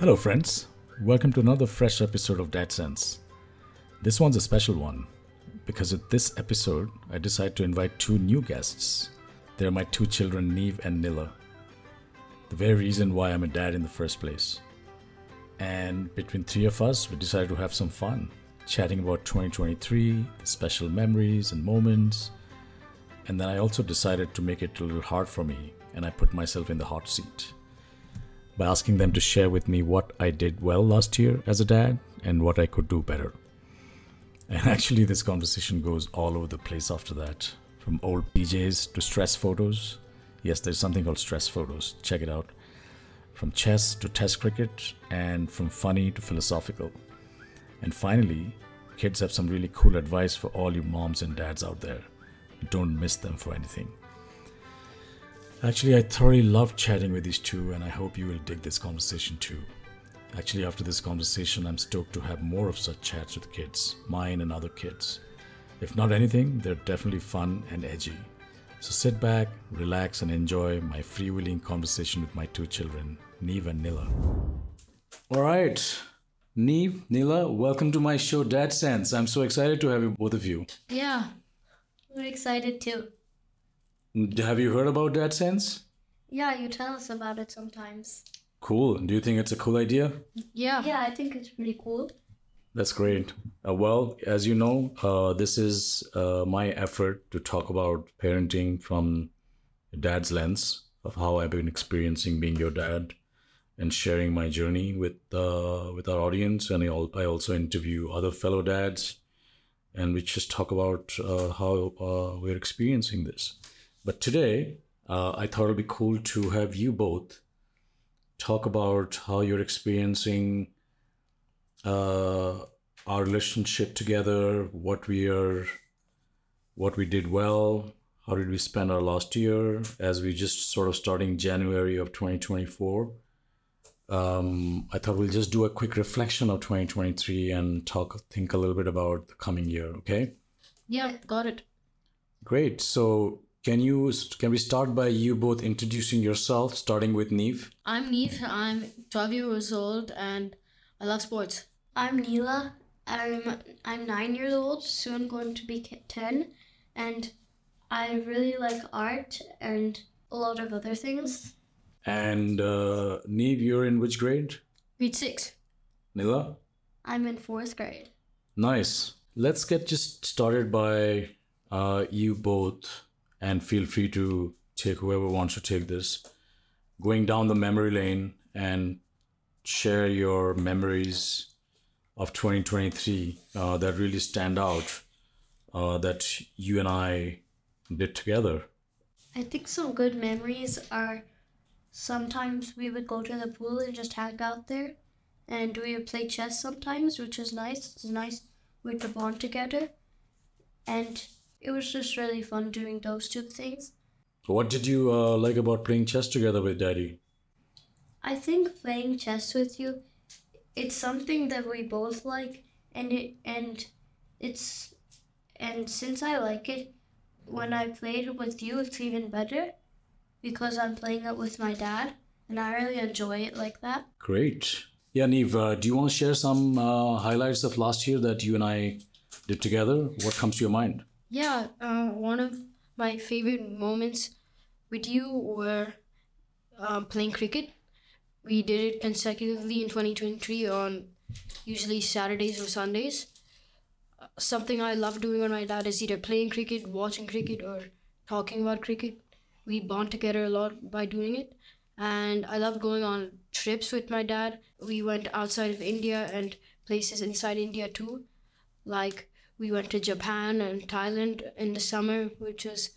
Hello, friends. Welcome to another fresh episode of Dad Sense. This one's a special one because with this episode, I decided to invite two new guests. They're my two children, Neev and Nila. The very reason why I'm a dad in the first place. And between three of us, we decided to have some fun, chatting about 2023, special memories and moments. And then I also decided to make it a little hard for me, and I put myself in the hot seat by asking them to share with me what I did well last year as a dad and what I could do better. And actually, this conversation goes all over the place after that from old PJs to stress photos. Yes, there's something called stress photos. Check it out. From chess to test cricket, and from funny to philosophical. And finally, kids have some really cool advice for all you moms and dads out there. Don't miss them for anything. Actually, I thoroughly loved chatting with these two, and I hope you will dig this conversation too. Actually, after this conversation, I'm stoked to have more of such chats with kids, mine and other kids. If not anything, they're definitely fun and edgy. So sit back, relax, and enjoy my freewheeling conversation with my two children, Neev and Nila. All right, Neev, Nila, welcome to my show, Dad Sense. I'm so excited to have you, both of you. Yeah, we're excited too. Have you heard about Dad Sense? Yeah, you tell us about it sometimes. Cool. Do you think it's a cool idea? Yeah. Yeah, I think it's pretty cool. That's great. Uh, well, as you know, uh, this is uh, my effort to talk about parenting from dad's lens of how I've been experiencing being your dad and sharing my journey with uh, with our audience. And I, al- I also interview other fellow dads, and we just talk about uh, how uh, we're experiencing this. But today, uh, I thought it'd be cool to have you both talk about how you're experiencing uh, our relationship together, what we are, what we did well, how did we spend our last year as we just sort of starting January of 2024. Um, I thought we'll just do a quick reflection of 2023 and talk, think a little bit about the coming year. Okay. Yeah, got it. Great. So can you can we start by you both introducing yourself, starting with Neev? I'm Neev. I'm 12 years old and I love sports. I'm Nila. I'm I'm nine years old, soon going to be ten, and I really like art and a lot of other things. And uh, Neev, you're in which grade? Grade six. Nila? I'm in fourth grade. Nice. Let's get just started by uh, you both, and feel free to take whoever wants to take this, going down the memory lane and share your memories of 2023 uh, that really stand out uh, that you and I did together. I think some good memories are sometimes we would go to the pool and just hang out there, and we would play chess sometimes, which is nice. It's nice we could bond together, and it was just really fun doing those two things. What did you uh, like about playing chess together with Daddy? I think playing chess with you, it's something that we both like, and it and it's and since I like it, when I played it with you, it's even better because I'm playing it with my dad, and I really enjoy it like that. Great. Yeah, Neev, uh, do you want to share some uh, highlights of last year that you and I did together? What comes to your mind? Yeah, uh, one of my favorite moments with you were um, playing cricket. We did it consecutively in 2023 on usually Saturdays or Sundays. Uh, Something I love doing with my dad is either playing cricket, watching cricket, or talking about cricket. We bond together a lot by doing it. And I love going on trips with my dad. We went outside of India and places inside India too. Like we went to Japan and Thailand in the summer, which was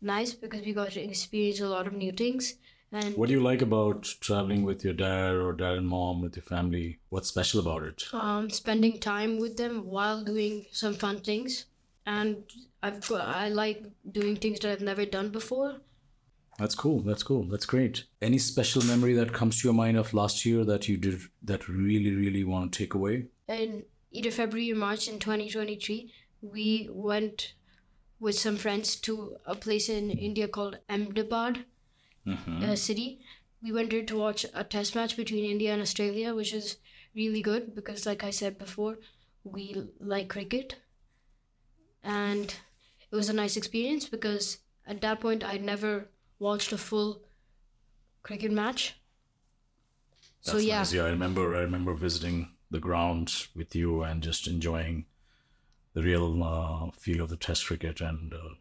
nice because we got to experience a lot of new things. And What do you like about traveling with your dad or dad and mom with your family? What's special about it? um, spending time with them while doing some fun things. And I've got, I like doing things that I've never done before. That's cool. That's cool. That's great. Any special memory that comes to your mind of last year that you did that really, really want to take away? In either February or March in 2023, we went with some friends to a place in India called Ahmedabad, a city. we went there to watch a test match between India and Australia, which is really good because, like I said before, we like cricket. And it was a nice experience because at that point I'd never watched a full cricket match. so That's yeah, nice. yeah. I remember. I remember visiting the ground with you and just enjoying the real uh, feel of the Test cricket. And uh,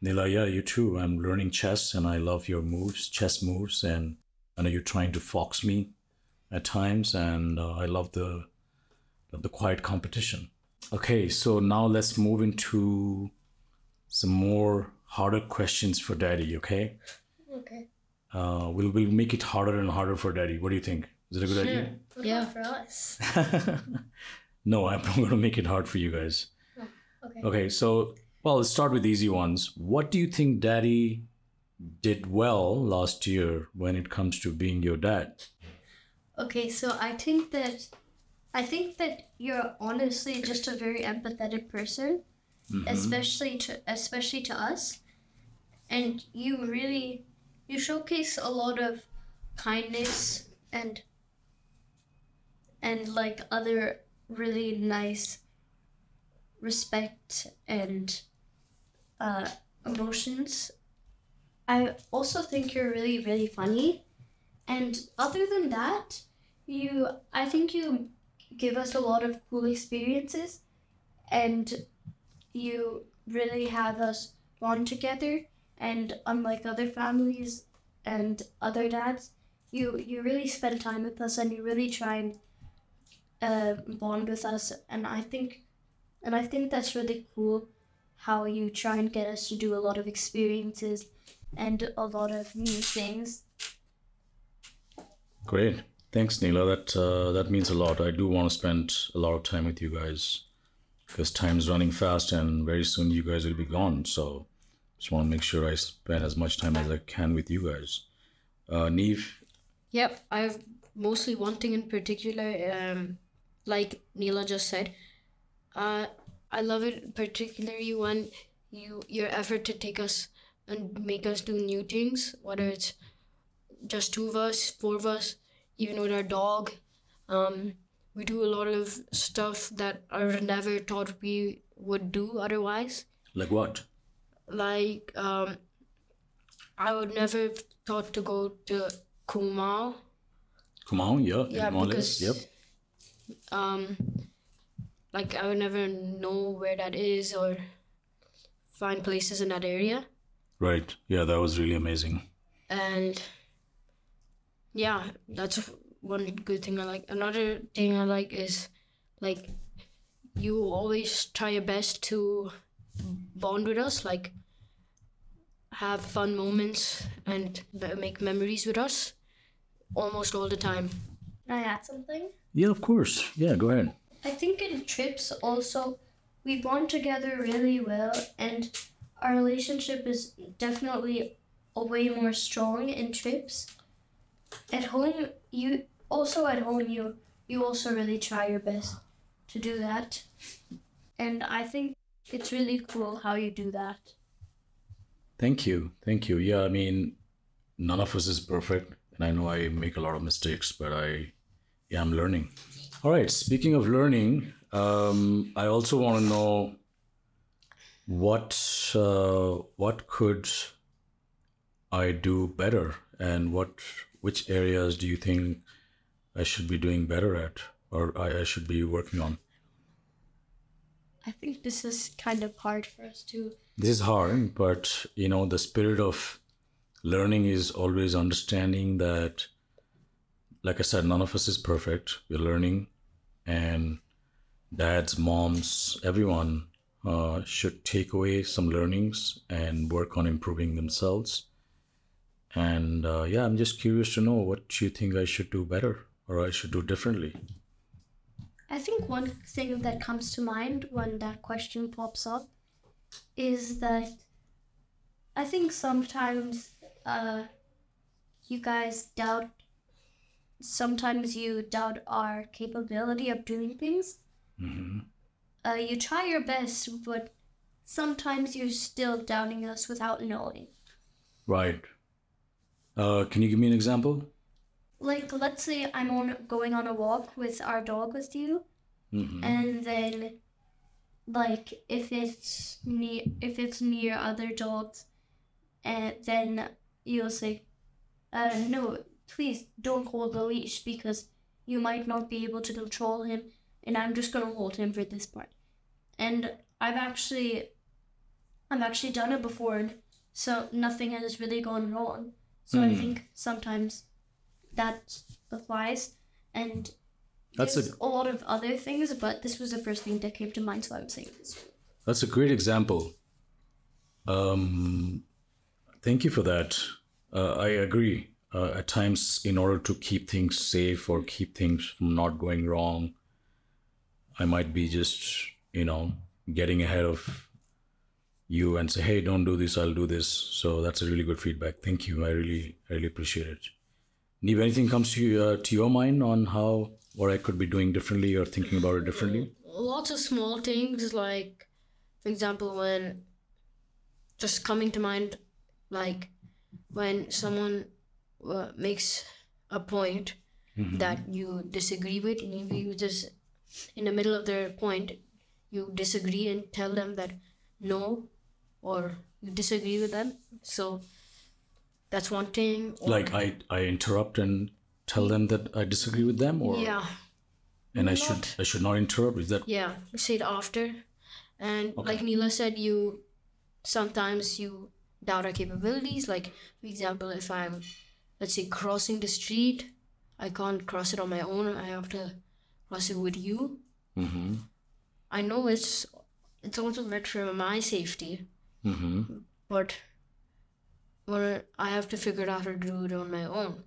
Nila, yeah, you too. I'm learning chess, and I love your moves, chess moves, and I know you're trying to fox me at times, and uh, I love the the quiet competition. Okay, so now let's move into some more harder questions for Daddy. Okay, okay. uh, we'll we'll make it harder and harder for Daddy. What do you think? Is it a good idea? What Yeah. for us? no, I'm not going to make it hard for you guys. Oh, okay. Okay, so well, let's start with easy ones. What do you think Daddy did well last year when it comes to being your dad? Okay, so I think that I think that you're honestly just a very empathetic person, mm-hmm. especially to especially to us. And you really you showcase a lot of kindness and and like other really nice respect and uh, emotions. I also think you're really really funny. And other than that, you I think you give us a lot of cool experiences and you really have us bond together and unlike other families and other dads, you you really spend time with us and you really try and uh, bond with us and I think and I think that's really cool how you try and get us to do a lot of experiences and a lot of new things Great, thanks, Nila. That uh, that means a lot. I do want to spend a lot of time with you guys because time's running fast, and very soon you guys will be gone. So, just want to make sure I spend as much time as I can with you guys. Uh, Neev, Yep, I've mostly one thing in particular, um, like Nila just said. Uh, I love it particularly when you your effort to take us and make us do new things, whether it's just two of us, four of us, even with our dog. Um, we do a lot of stuff that I never thought we would do otherwise. like what? Like um, I would never have thought to go to Kumaon. On, yeah, Yeah, because yep. Um, like I would never know where that is or find places in that area. Right. Yeah, that was really amazing. And yeah, that's one good thing I like. Another thing I like is like you always try your best to bond with us, like have fun moments and make memories with us almost all the time. Can I add something? Yeah, of course. Yeah, go ahead. I think in trips also we bond together really well and our relationship is definitely a way more strong in trips. At home you also at home you you also really try your best to do that. And I think it's really cool how you do that. Thank you. Thank you. Yeah, I mean, none of us is perfect, and I know I make a lot of mistakes, but I, yeah, I'm learning. All right. Speaking of learning, um, I also want to know what uh, what could I do better, and what which areas do you think I should be doing better at, or I, I should be working on? I think this is kind of hard for us to this is hard but you know the spirit of learning is always understanding that like i said none of us is perfect. We're learning. And dads moms everyone uh, should take away some learnings and work on improving themselves. And uh, yeah i'm just curious to know what you think i should do better or i should do differently. I think one thing that comes to mind when that question pops up is that I think sometimes uh, you guys doubt, sometimes you doubt our capability of doing things. hmm Uh, you try your best, but sometimes you're still doubting us without knowing. Right. Uh, can you give me an example? Like, let's say I'm on going on a walk with our dog with you, Mhm. and then, like, if it's near if it's near other dogs, and then you'll say, uh, "No, please don't hold the leash because you might not be able to control him, and I'm just gonna hold him for this part." And I've actually, I've actually done it before, so nothing has really gone wrong. So I Hmm. think sometimes that applies, and That's a- there's a lot of other things, but this was the first thing that came to mind, so I would say this. That's a great example. Um, thank you for that. Uh, I agree. Uh, at times, in order to keep things safe or keep things from not going wrong, I might be just, you know, getting ahead of you and say, "Hey, don't do this. I'll do this." So that's a really good feedback. Thank you. I really, really appreciate it. Neev, anything comes to uh, to your mind on how or I could be doing differently or thinking about it differently? Lots of small things, like, for example, when just coming to mind, like when someone uh, makes a point that you disagree with, maybe you just in the middle of their point, you disagree and tell them that no, or you disagree with them. So that's one thing. Or- like I, I interrupt and tell them that I disagree with them, or yeah, and I should I should not interrupt. Is that yeah. You say it after, and like Nila said, you sometimes you doubt our capabilities. Like for example, if I'm let's say crossing the street, I can't cross it on my own. I have to cross it with you. mm-hmm, I know it's it's also meant for my safety, mm-hmm. but when I have to figure out how to do it on my own.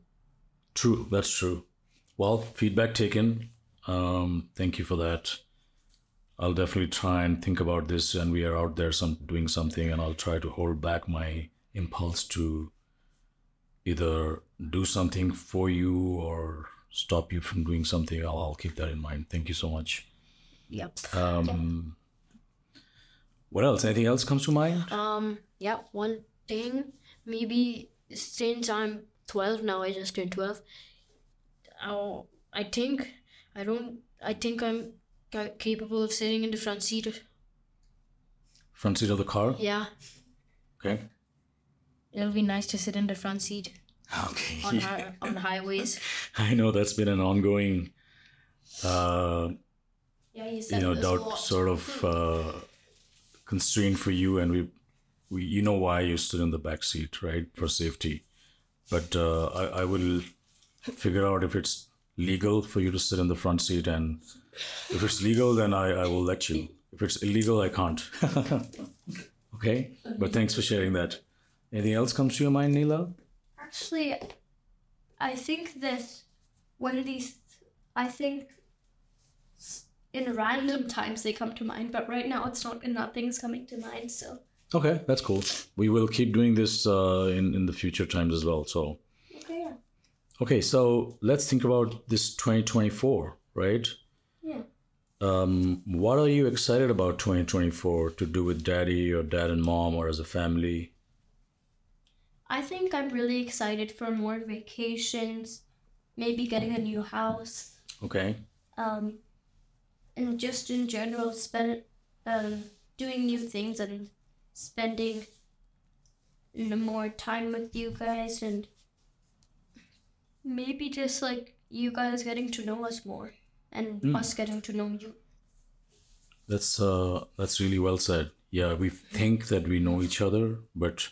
true? That's true. Well, feedback taken. Um, thank you for that. I'll definitely try and think about this, and we are out there some doing something, and I'll try to hold back my impulse to either do something for you or stop you from doing something. I'll, I'll keep that in mind. Thank you so much. Yep. Um, what else? Anything else comes to mind? Um, yeah, one thing, maybe since I'm 12 now, I just turned 12. I'll, I think, I don't, I think I'm capable of sitting in the front seat. Front seat of the car. Yeah, Okay. It'll be nice to sit in the front seat Okay. on, hi- on highways. I know that's been an ongoing, uh, Yeah, you you know, doubt lot. sort of uh, constraint for you, and we, we, you know, why you stood in the back seat, right, for safety. But uh, I, I will figure out if it's legal for you to sit in the front seat, and if it's legal, then I, I will let you. If it's illegal, I can't. okay. But thanks for sharing that. Anything else comes to your mind, Nila? Actually, I think that when these, I think in random times they come to mind, but right now it's not, and nothing's coming to mind. So Okay, that's cool. We will keep doing this uh, in in the future times as well. So, okay, yeah, okay, so let's think about this 2024, right? yeah. Um, what are you excited about 2024 to do with daddy or dad and mom or as a family? I think I'm really excited for more vacations, maybe getting a new house, Okay, um, and just in general, spend um, doing new things and spending more time with you guys, and maybe just like you guys getting to know us more and us getting to know you. that's uh, that's really well said. Yeah, we think that we know each other, but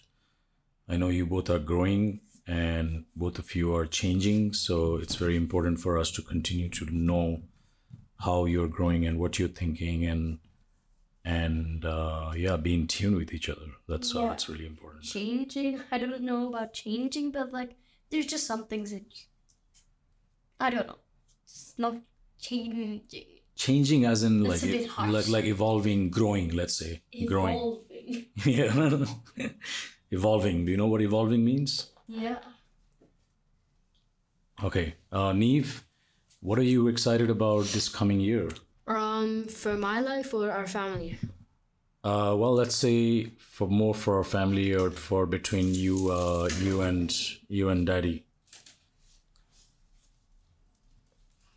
I know you both are growing and both of you are changing. So it's very important for us to continue to know how you're growing and what you're thinking and and uh, yeah, be in tune with each other. That's Yeah. that's really important. Changing, I don't know about changing, but like there's just some things that I don't know. It's not changing. Changing as in That's like harsh. like like evolving, growing. Let's say growing. Evolving. Yeah, evolving. Do you know what evolving means? Yeah. Okay, uh, Neev, what are you excited about this coming year? Um, for my life or our family? Uh, well, let's say for more for our family or for between you, uh, you and you and daddy.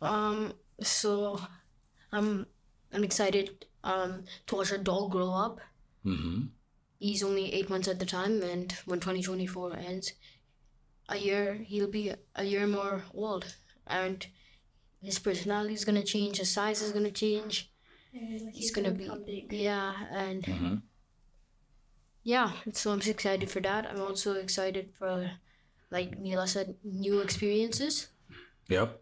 Um, so I'm I'm excited um to watch our dog grow up. Mm-hmm. He's only eight months at the time, and when 2024 ends, a year he'll be a year more old, and his personality is gonna change. His size is gonna change. He's gonna be yeah, and Mm-hmm. yeah. So I'm excited for that. I'm also excited for, like Nila said, new experiences. Yep.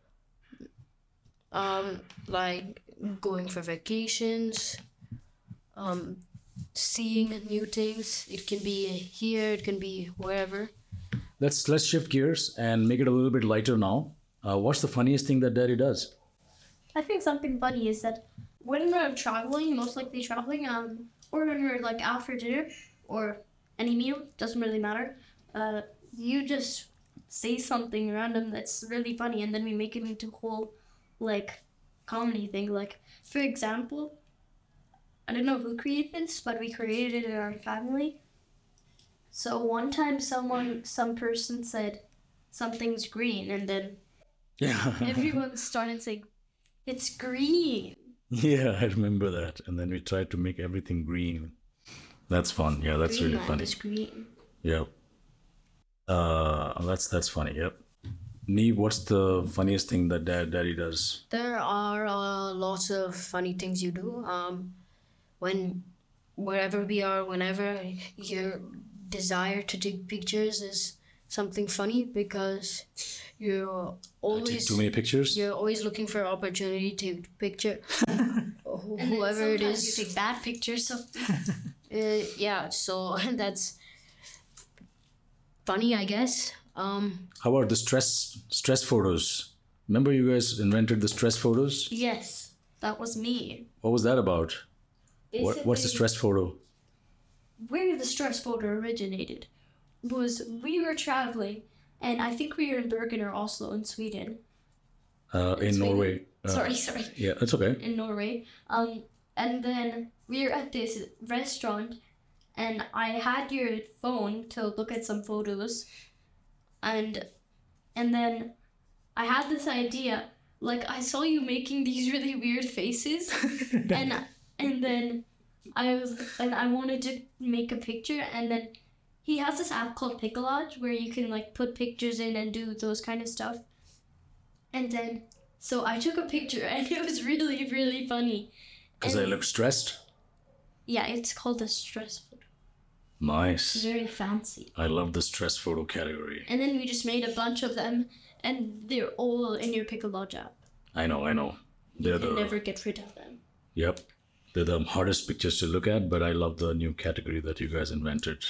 um like going for vacations um seeing new things it can be here it can be wherever Let's let's shift gears and make it a little bit lighter now. Uh, what's the funniest thing that daddy does? I think something funny is that when we're traveling, most likely traveling, um, or when we're like out for dinner or any meal, doesn't really matter. Uh, you just say something random that's really funny, and then we make it into a whole like comedy thing. Like for example, I don't know who created this, but we created it in our family. So one time, someone, some person said something's green, and then Yeah. everyone started saying, "It's green." yeah, I remember that. And then we tried to make everything green. That's fun. Yeah, that's really funny. is green. Yep. Uh, that's that's funny. Yep. Neev, what's the funniest thing that dad daddy does? there are uh, lots of funny things you do um when wherever we are whenever your desire to take pictures is something funny because you're Take always too many pictures? you're always looking for opportunity to take picture wh- And whoever it sometimes is you take bad pictures. So Uh, yeah, so that's funny, I guess. Um, How about the stress stress photos? Remember you guys invented the stress photos? yes, that was me. What was that about? What, what's the stress photo? Where the stress photo originated was we were traveling, and I think we were in Bergen or Oslo in Sweden. Uh, in Sweden. Norway. Uh, sorry, sorry, Yeah, that's okay. in Norway. Um, and then we were at this restaurant, and I had your phone to look at some photos, and and then I had this idea. Like I saw you making these really weird faces, and and then I was and I wanted to make a picture, and then he has this app called PicCollage where you can like put pictures in and do those kind of stuff. And then so I took a picture, and it was really really funny. Because I look stressed. Yeah, it's called a stress photo. Nice. Very fancy. I love the stress photo category. And then we just made a bunch of them, and they're all in your PicCollage app. I know, I know. They're You can the never get rid of them. yep. They're the hardest pictures to look at, but I love the new category that you guys invented.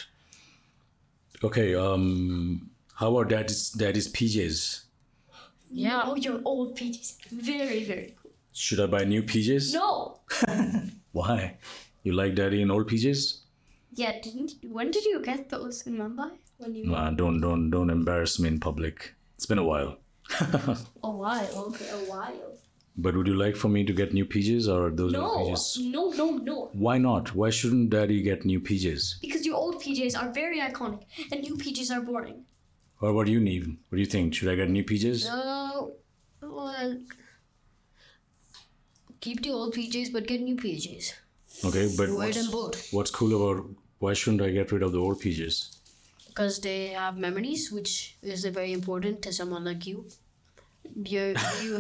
Okay, um how about daddy's daddy's PJs? yeah, Oh, your old PJs. Very, very cool. Should I buy new PJs? No! Why? You like daddy in old PJs? Yeah, didn't when did you get those in Mumbai? When you Nah, don't don't don't embarrass me in public. It's been a while. a while, okay, a while. But would you like for me to get new PJs or those old No, PJs? no, no, no. Why not? Why shouldn't daddy get new PJs? Because your old PJs are very iconic, and new PJs are boring. Or what do you need? What do you think? Should I get new PJs? so well, keep the old PJs, but get new PJs. Okay, but what's, them both what's cool about why shouldn't I get rid of the old PJs? because they have memories, which is very important to someone like you. You you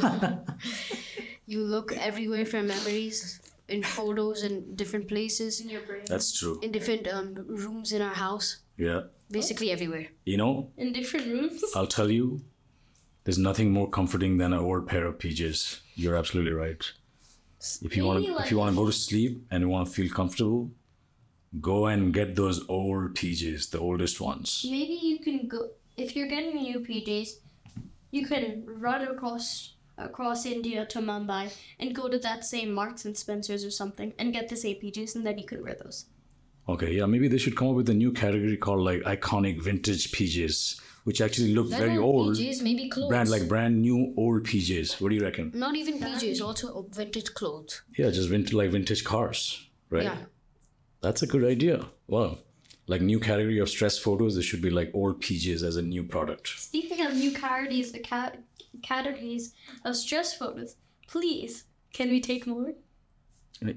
you look everywhere for memories in photos and different places, In your brain. That's true. in different um, rooms in our house, Yeah. basically everywhere. You know, In different rooms. I'll tell you, there's nothing more comforting than an old pair of PJs. You're absolutely right. If you want to, like- if you want to go to sleep and you want to feel comfortable, go and get those old PJs, the oldest ones. Maybe you can go if you're getting new PJs, you can run across across India to Mumbai and go to that same Marks and Spencers or something and get the same PJs and then you can wear those. Okay, yeah, maybe they should come up with a new category called like iconic vintage PJs, which actually look very Not old. PJs, maybe clothes. Brand like brand new old PJs. What do you reckon? Not even PJs, also vintage clothes. Yeah, just vintage like vintage cars, right? Yeah. That's a good idea. Wow. Like new category of stress photos, it should be like old PJs as a new product. Speaking of new categories, ca- categories of stress photos, please, can we take more?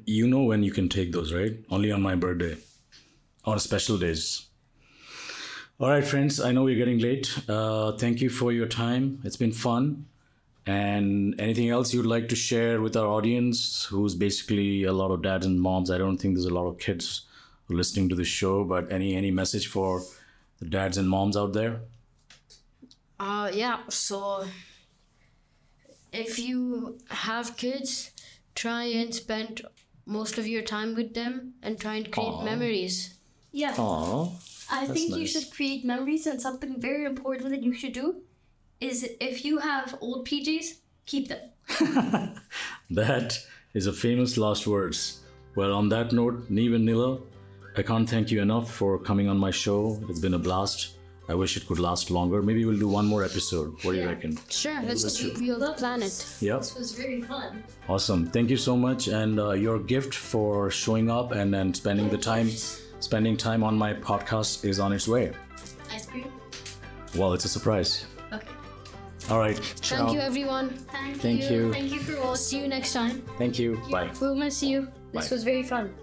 You know when you can take those, right? Only on my birthday. On special days. All right, friends, I know we're getting late. Uh, thank you for your time. It's been fun. And anything else you'd like to share with our audience, who's basically a lot of dads and moms? I don't think there's a lot of kids listening to the show, but any any message for the dads and moms out there? Uh, yeah. So, if you have kids, try and spend most of your time with them and try and create Aw. Oh. memories. Yeah. Aww. I think you should create memories, and something very important that you should do is if you have old PJs, keep them. That is a famous last words. Well, on that note, Neev and Nila, I can't thank you enough for coming on my show. It's been a blast. I wish it could last longer. Maybe we'll do one more episode. What do you reckon? Sure, let's let's do do- We'll plan it. Yeah. This was very fun. Awesome. Thank you so much. And uh, your gift for showing up and, and spending the time, spending time on my podcast is on its way. Ice cream. Well, it's a surprise. Okay. All right. Thank you, everyone. Thank, Thank you. Thank you for watching. See you next time. Thank you. Bye. We'll miss you. This Bye. was very fun.